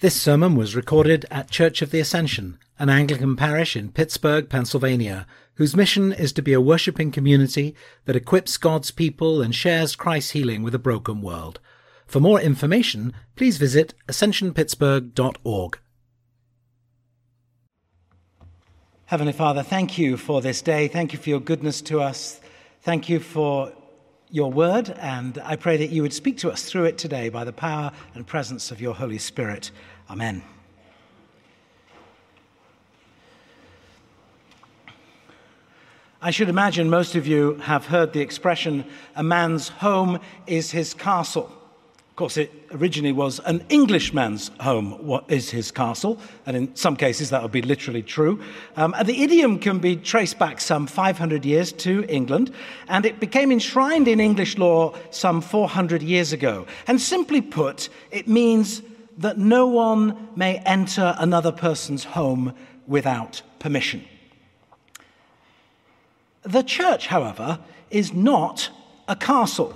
This sermon was recorded at Church of the Ascension, an Anglican parish in Pittsburgh, Pennsylvania, whose mission is to be a worshipping community that equips God's people and shares Christ's healing with a broken world. For more information, please visit ascensionpittsburgh.org. Heavenly Father, thank you for this day. Thank you for your goodness to us. Thank you for your word, and I pray that you would speak to us through it today by the power and presence of your Holy Spirit. Amen. I should imagine most of you have heard the expression, a man's home is his castle course, it originally was an Englishman's home, what is his castle, and in some cases that would be literally true. Um, and the idiom can be traced back some 500 years to England, and it became enshrined in English law some 400 years ago. And simply put, it means that no one may enter another person's home without permission. The church, however, is not a castle,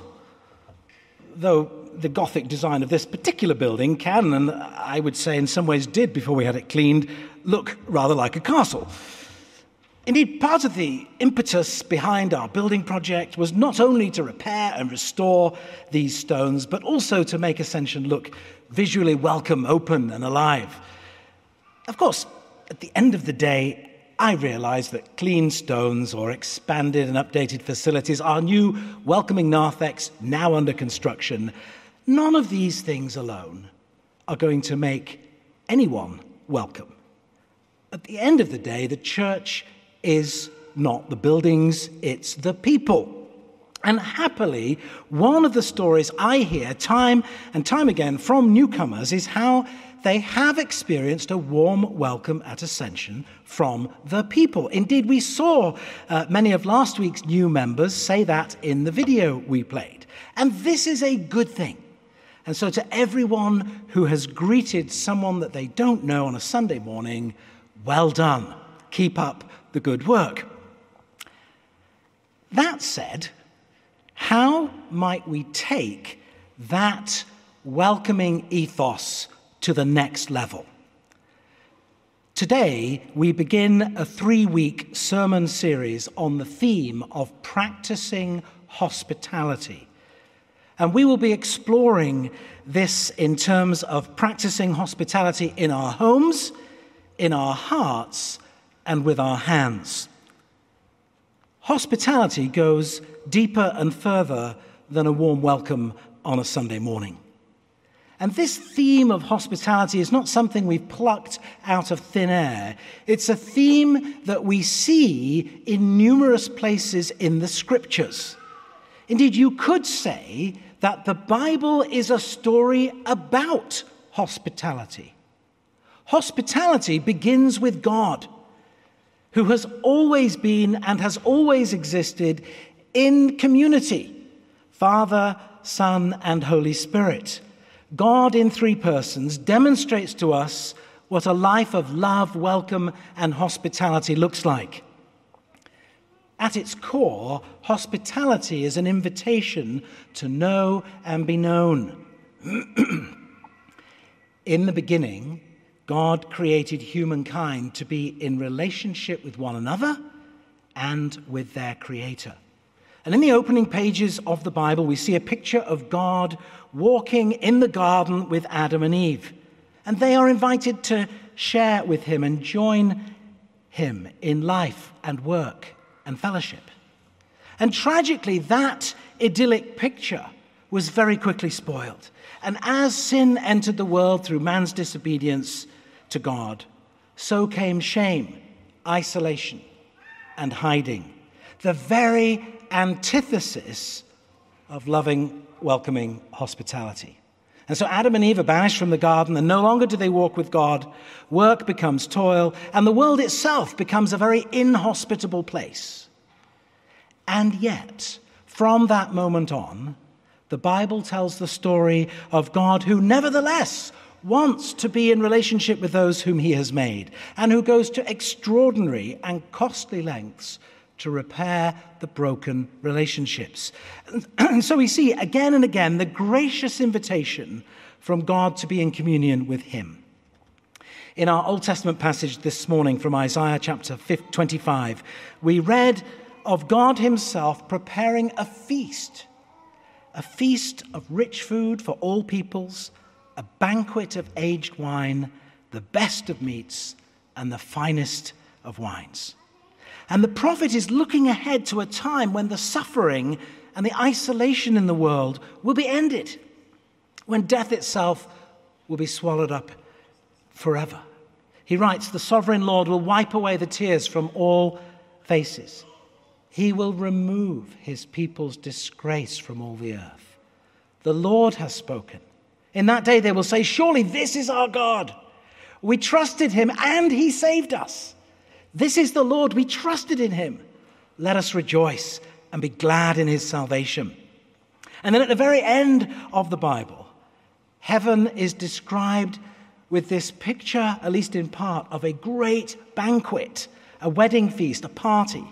though the Gothic design of this particular building can, and I would say in some ways did before we had it cleaned, look rather like a castle. Indeed, part of the impetus behind our building project was not only to repair and restore these stones, but also to make Ascension look visually welcome, open, and alive. Of course, at the end of the day, I realize that clean stones or expanded and updated facilities, our new welcoming narthex now under construction, None of these things alone are going to make anyone welcome. At the end of the day, the church is not the buildings, it's the people. And happily, one of the stories I hear time and time again from newcomers is how they have experienced a warm welcome at Ascension from the people. Indeed, we saw uh, many of last week's new members say that in the video we played. And this is a good thing. And so, to everyone who has greeted someone that they don't know on a Sunday morning, well done. Keep up the good work. That said, how might we take that welcoming ethos to the next level? Today, we begin a three week sermon series on the theme of practicing hospitality. And we will be exploring this in terms of practicing hospitality in our homes, in our hearts, and with our hands. Hospitality goes deeper and further than a warm welcome on a Sunday morning. And this theme of hospitality is not something we've plucked out of thin air. It's a theme that we see in numerous places in the scriptures. Indeed, you could say that the Bible is a story about hospitality. Hospitality begins with God, who has always been and has always existed in community Father, Son, and Holy Spirit. God in three persons demonstrates to us what a life of love, welcome, and hospitality looks like. At its core, hospitality is an invitation to know and be known. in the beginning, God created humankind to be in relationship with one another and with their Creator. And in the opening pages of the Bible, we see a picture of God walking in the garden with Adam and Eve. And they are invited to share with him and join him in life and work and fellowship. And tragically, that idyllic picture was very quickly spoiled. And as sin entered the world through man's disobedience to God, so came shame, isolation, and hiding. The very antithesis of loving, welcoming hospitality. And so Adam and Eve are banished from the garden, and no longer do they walk with God. Work becomes toil, and the world itself becomes a very inhospitable place. And yet, from that moment on, the Bible tells the story of God who, nevertheless, wants to be in relationship with those whom he has made, and who goes to extraordinary and costly lengths to repair the broken relationships. And so we see again and again the gracious invitation from God to be in communion with Him. In our Old Testament passage this morning from Isaiah chapter 25, we read of God Himself preparing a feast, a feast of rich food for all peoples, a banquet of aged wine, the best of meats, and the finest of wines. And the prophet is looking ahead to a time when the suffering and the isolation in the world will be ended, when death itself will be swallowed up forever. He writes, The sovereign Lord will wipe away the tears from all faces. He will remove his people's disgrace from all the earth. The Lord has spoken. In that day they will say, Surely this is our God. We trusted him and he saved us. This is the Lord. We trusted in him. Let us rejoice and be glad in his salvation. And then at the very end of the Bible, heaven is described with this picture, at least in part, of a great banquet, a wedding feast, a party.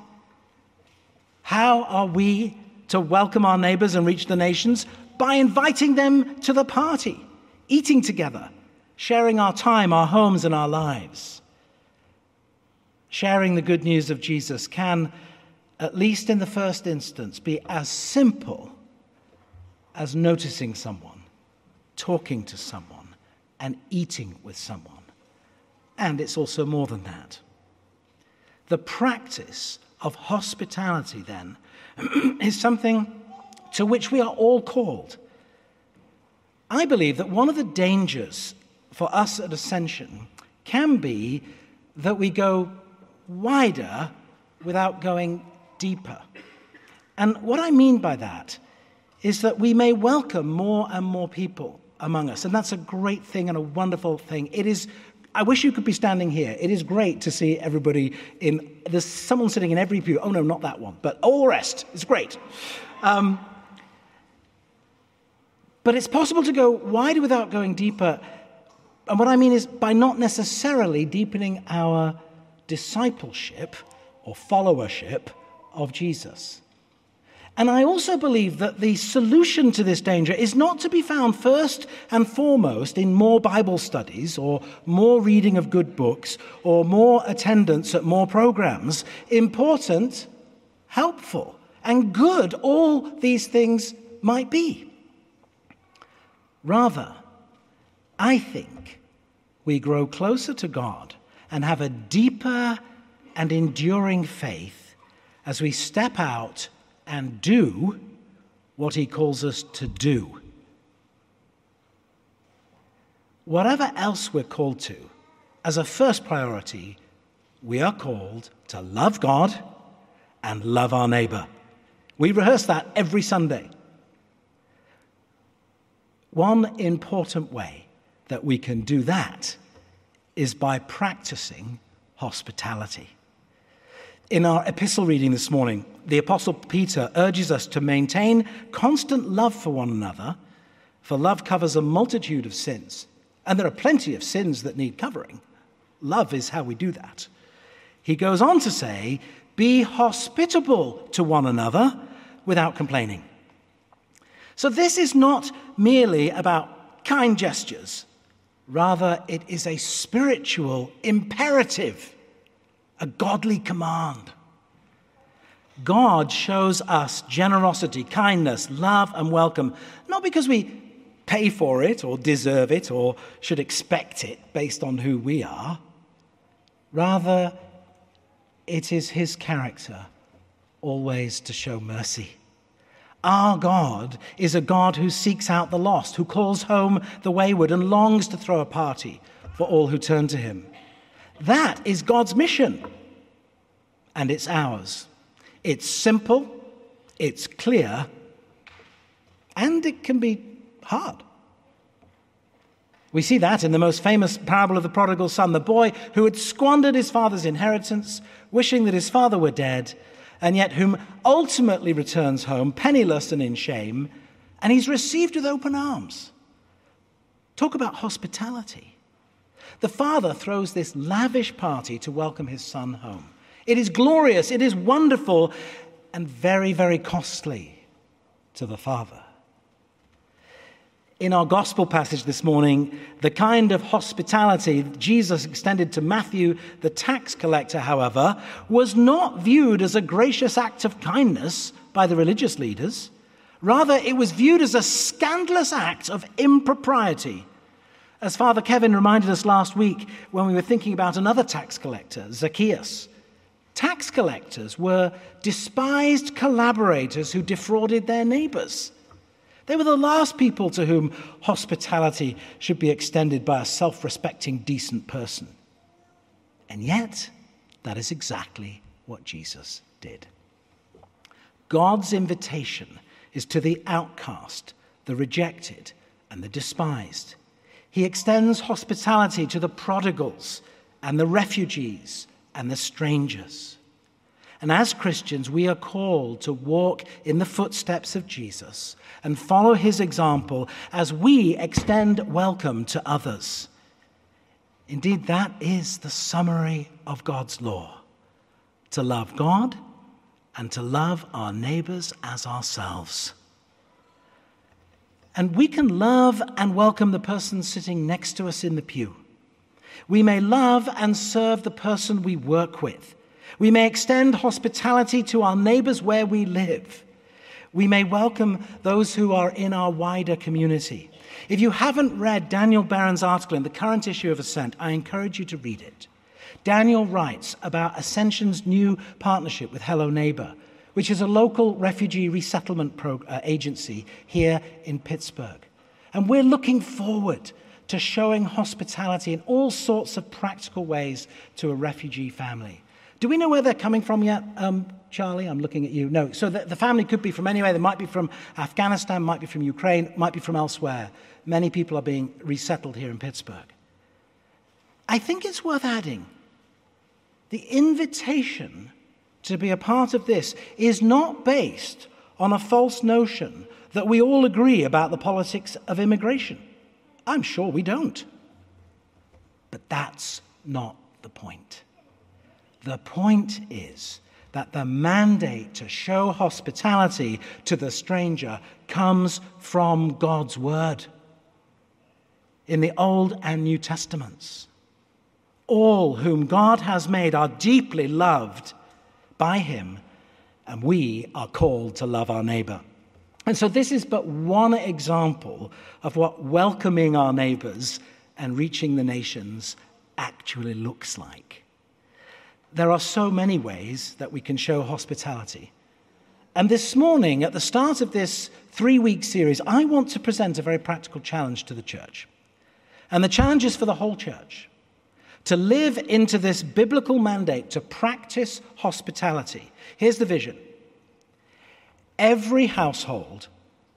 How are we to welcome our neighbors and reach the nations? By inviting them to the party, eating together, sharing our time, our homes, and our lives. Sharing the good news of Jesus can, at least in the first instance, be as simple as noticing someone, talking to someone and eating with someone. And it's also more than that. The practice of hospitality, then, is something to which we are all called. I believe that one of the dangers for us at Ascension can be that we go wider without going deeper. And what I mean by that is that we may welcome more and more people among us. And that's a great thing and a wonderful thing. It is I wish you could be standing here. It is great to see everybody in. There's someone sitting in every pew. Oh, no, not that one, but all the rest. It's great. Um, but it's possible to go wider without going deeper. And what I mean is by not necessarily deepening our discipleship or followership of Jesus. And I also believe that the solution to this danger is not to be found first and foremost in more Bible studies or more reading of good books or more attendance at more programs. Important, helpful, and good all these things might be. Rather, I think we grow closer to God and have a deeper and enduring faith as we step out and do what he calls us to do. Whatever else we're called to, as a first priority, we are called to love God and love our neighbor. We rehearse that every Sunday. One important way that we can do that is by practicing hospitality. In our epistle reading this morning, the Apostle Peter urges us to maintain constant love for one another, for love covers a multitude of sins. And there are plenty of sins that need covering. Love is how we do that. He goes on to say, Be hospitable to one another without complaining. So, this is not merely about kind gestures, rather, it is a spiritual imperative a godly command. God shows us generosity, kindness, love, and welcome, not because we pay for it or deserve it or should expect it based on who we are. Rather, it is His character always to show mercy. Our God is a God who seeks out the lost, who calls home the wayward, and longs to throw a party for all who turn to Him. That is God's mission, and it's ours. It's simple, it's clear, and it can be hard. We see that in the most famous parable of the prodigal son, the boy who had squandered his father's inheritance, wishing that his father were dead, and yet whom ultimately returns home penniless and in shame, and he's received with open arms. Talk about hospitality. The father throws this lavish party to welcome his son home. It is glorious, it is wonderful, and very, very costly to the father. In our gospel passage this morning, the kind of hospitality Jesus extended to Matthew, the tax collector, however, was not viewed as a gracious act of kindness by the religious leaders. Rather, it was viewed as a scandalous act of impropriety. As Father Kevin reminded us last week when we were thinking about another tax collector, Zacchaeus. Tax collectors were despised collaborators who defrauded their neighbors. They were the last people to whom hospitality should be extended by a self respecting, decent person. And yet, that is exactly what Jesus did. God's invitation is to the outcast, the rejected, and the despised. He extends hospitality to the prodigals and the refugees and the strangers. And as Christians, we are called to walk in the footsteps of Jesus and follow his example as we extend welcome to others. Indeed, that is the summary of God's law to love God and to love our neighbors as ourselves. And we can love and welcome the person sitting next to us in the pew. We may love and serve the person we work with we may extend hospitality to our neighbors where we live. We may welcome those who are in our wider community. If you haven't read Daniel Barron's article in the current issue of Ascent, I encourage you to read it. Daniel writes about Ascension's new partnership with Hello Neighbor, which is a local refugee resettlement uh, agency here in Pittsburgh. And we're looking forward to showing hospitality in all sorts of practical ways to a refugee family. Do we know where they're coming from yet, um, Charlie? I'm looking at you. No. So the, the family could be from anywhere. They might be from Afghanistan, might be from Ukraine, might be from elsewhere. Many people are being resettled here in Pittsburgh. I think it's worth adding the invitation to be a part of this is not based on a false notion that we all agree about the politics of immigration. I'm sure we don't. But that's not the point. The point is that the mandate to show hospitality to the stranger comes from God's word in the Old and New Testaments. All whom God has made are deeply loved by him, and we are called to love our neighbor. And so, this is but one example of what welcoming our neighbors and reaching the nations actually looks like there are so many ways that we can show hospitality. And this morning, at the start of this three week series, I want to present a very practical challenge to the church. And the challenge is for the whole church to live into this biblical mandate to practice hospitality. Here's the vision every household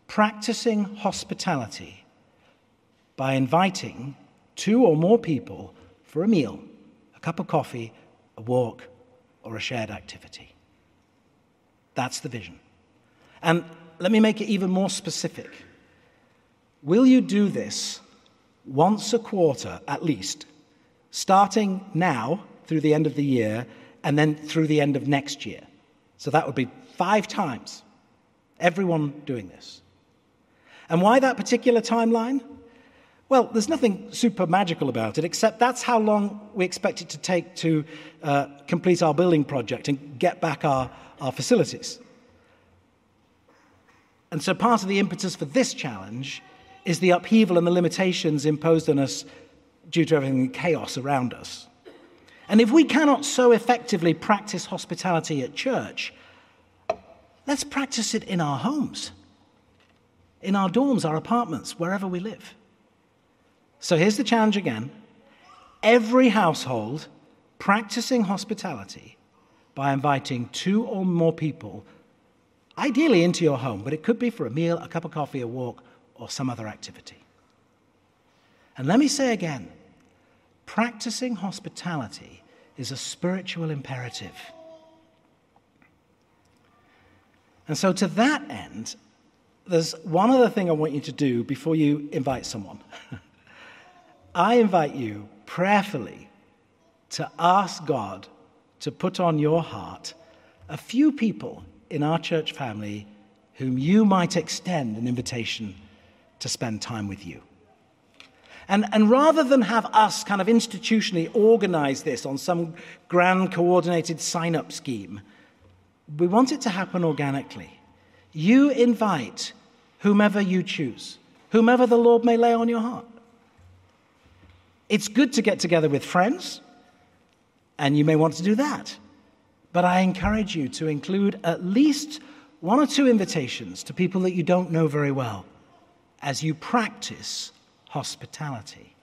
practicing hospitality by inviting two or more people for a meal, a cup of coffee, a walk, or a shared activity. That's the vision. And let me make it even more specific. Will you do this once a quarter at least, starting now through the end of the year and then through the end of next year? So that would be five times. Everyone doing this. And why that particular timeline? Well, there's nothing super magical about it, except that's how long we expect it to take to uh, complete our building project and get back our, our facilities. And so part of the impetus for this challenge is the upheaval and the limitations imposed on us due to everything chaos around us. And if we cannot so effectively practice hospitality at church, let's practice it in our homes, in our dorms, our apartments, wherever we live. So here's the challenge again every household practicing hospitality by inviting two or more people, ideally into your home, but it could be for a meal, a cup of coffee, a walk, or some other activity. And let me say again practicing hospitality is a spiritual imperative. And so, to that end, there's one other thing I want you to do before you invite someone. I invite you prayerfully to ask God to put on your heart a few people in our church family whom you might extend an invitation to spend time with you. And, and rather than have us kind of institutionally organize this on some grand coordinated sign up scheme, we want it to happen organically. You invite whomever you choose, whomever the Lord may lay on your heart. It's good to get together with friends, and you may want to do that. But I encourage you to include at least one or two invitations to people that you don't know very well as you practice hospitality.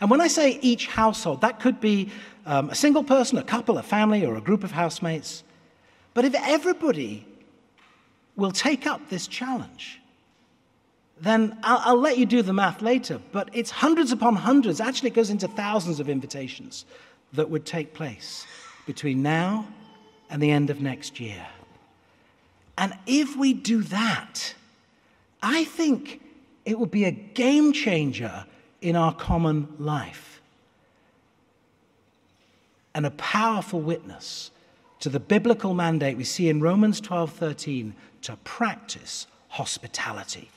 And when I say each household, that could be um, a single person, a couple, a family, or a group of housemates. But if everybody will take up this challenge, then I'll, I'll, let you do the math later. But it's hundreds upon hundreds, actually, it goes into thousands of invitations that would take place between now and the end of next year. And if we do that, I think it will be a game changer in our common life and a powerful witness to the biblical mandate we see in Romans 12:13 to practice hospitality.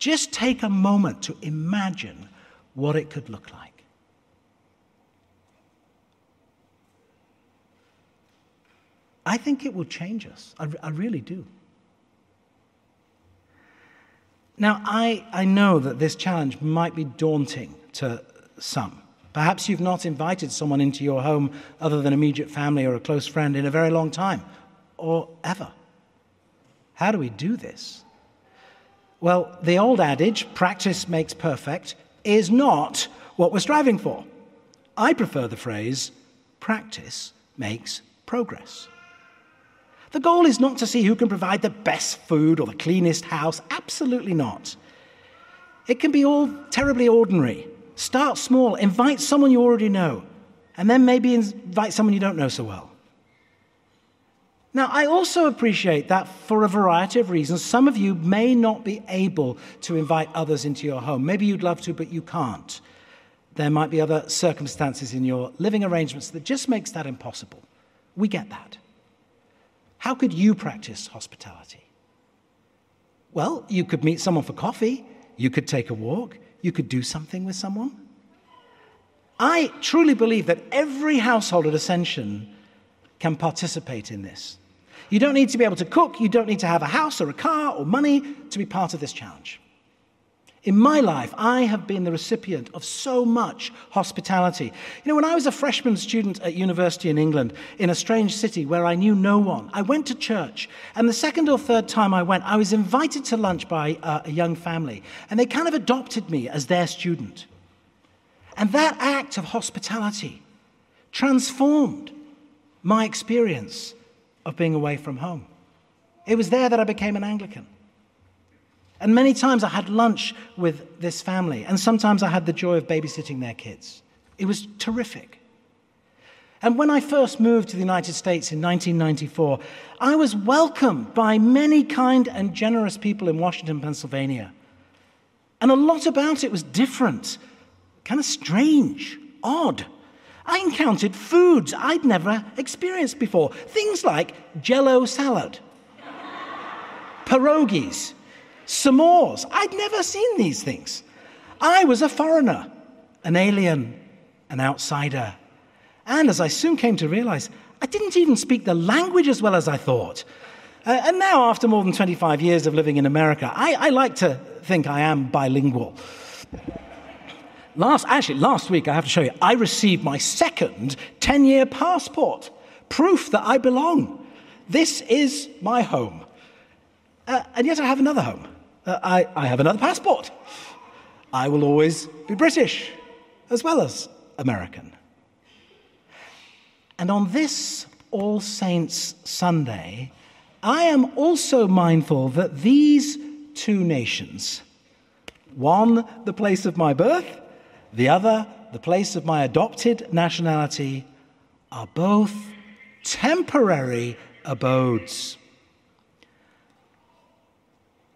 Just take a moment to imagine what it could look like. I think it will change us. I, I really do. Now, I, I know that this challenge might be daunting to some. Perhaps you've not invited someone into your home other than immediate family or a close friend in a very long time, or ever. How do we do this? Well, the old adage, practice makes perfect, is not what we're striving for. I prefer the phrase, practice makes progress. The goal is not to see who can provide the best food or the cleanest house. Absolutely not. It can be all terribly ordinary. Start small, invite someone you already know, and then maybe invite someone you don't know so well. Now, I also appreciate that for a variety of reasons, some of you may not be able to invite others into your home. Maybe you'd love to, but you can't. There might be other circumstances in your living arrangements that just makes that impossible. We get that. How could you practice hospitality? Well, you could meet someone for coffee, you could take a walk, you could do something with someone. I truly believe that every household at Ascension can participate in this. You don't need to be able to cook, you don't need to have a house or a car or money to be part of this challenge. In my life, I have been the recipient of so much hospitality. You know, when I was a freshman student at university in England, in a strange city where I knew no one, I went to church. And the second or third time I went, I was invited to lunch by uh, a young family. And they kind of adopted me as their student. And that act of hospitality transformed my experience of being away from home. It was there that I became an Anglican. And many times I had lunch with this family, and sometimes I had the joy of babysitting their kids. It was terrific. And when I first moved to the United States in 1994, I was welcomed by many kind and generous people in Washington, Pennsylvania. And a lot about it was different, kind of strange, odd. I encountered foods I'd never experienced before. Things like jello salad, pierogies, s'mores. I'd never seen these things. I was a foreigner, an alien, an outsider. And as I soon came to realize, I didn't even speak the language as well as I thought. Uh, and now, after more than 25 years of living in America, I, I like to think I am bilingual. Last, actually, last week, I have to show you, I received my second 10 year passport, proof that I belong. This is my home. Uh, and yet I have another home. Uh, I, I have another passport. I will always be British as well as American. And on this All Saints Sunday, I am also mindful that these two nations, one the place of my birth, the other the place of my adopted nationality, are both temporary abodes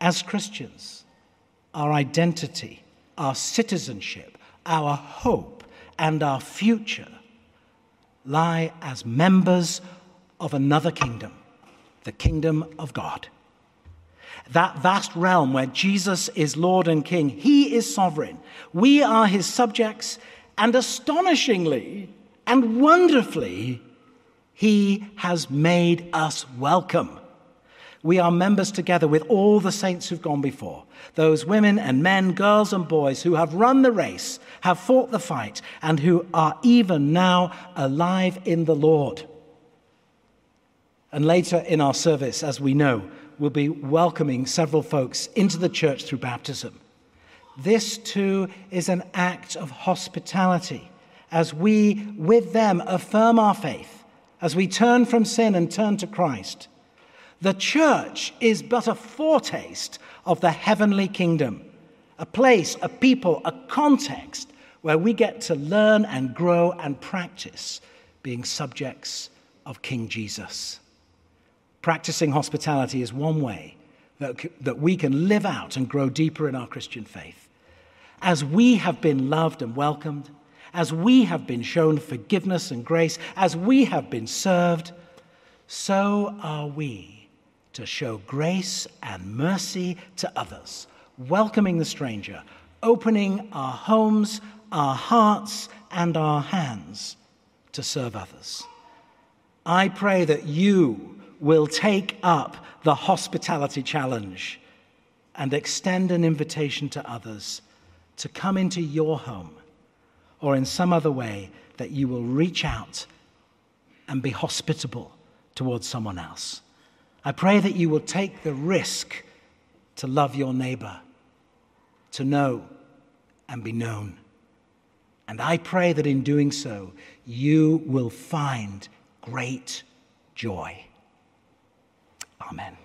as Christians, our identity, our citizenship, our hope, and our future lie as members of another kingdom, the kingdom of God. That vast realm where Jesus is Lord and King. He is sovereign. We are his subjects, and astonishingly and wonderfully, he has made us welcome. We are members together with all the saints who've gone before, those women and men, girls and boys who have run the race, have fought the fight, and who are even now alive in the Lord. And later in our service, as we know, we'll be welcoming several folks into the church through baptism. This too is an act of hospitality as we, with them, affirm our faith, as we turn from sin and turn to Christ. The church is but a foretaste of the heavenly kingdom, a place, a people, a context where we get to learn and grow and practice being subjects of King Jesus. Practicing hospitality is one way that, that we can live out and grow deeper in our Christian faith. As we have been loved and welcomed, as we have been shown forgiveness and grace, as we have been served, so are we to show grace and mercy to others, welcoming the stranger, opening our homes, our hearts, and our hands to serve others. I pray that you will take up the hospitality challenge and extend an invitation to others to come into your home or in some other way that you will reach out and be hospitable towards someone else. I pray that you will take the risk to love your neighbor, to know and be known. And I pray that in doing so, you will find great joy. Amen.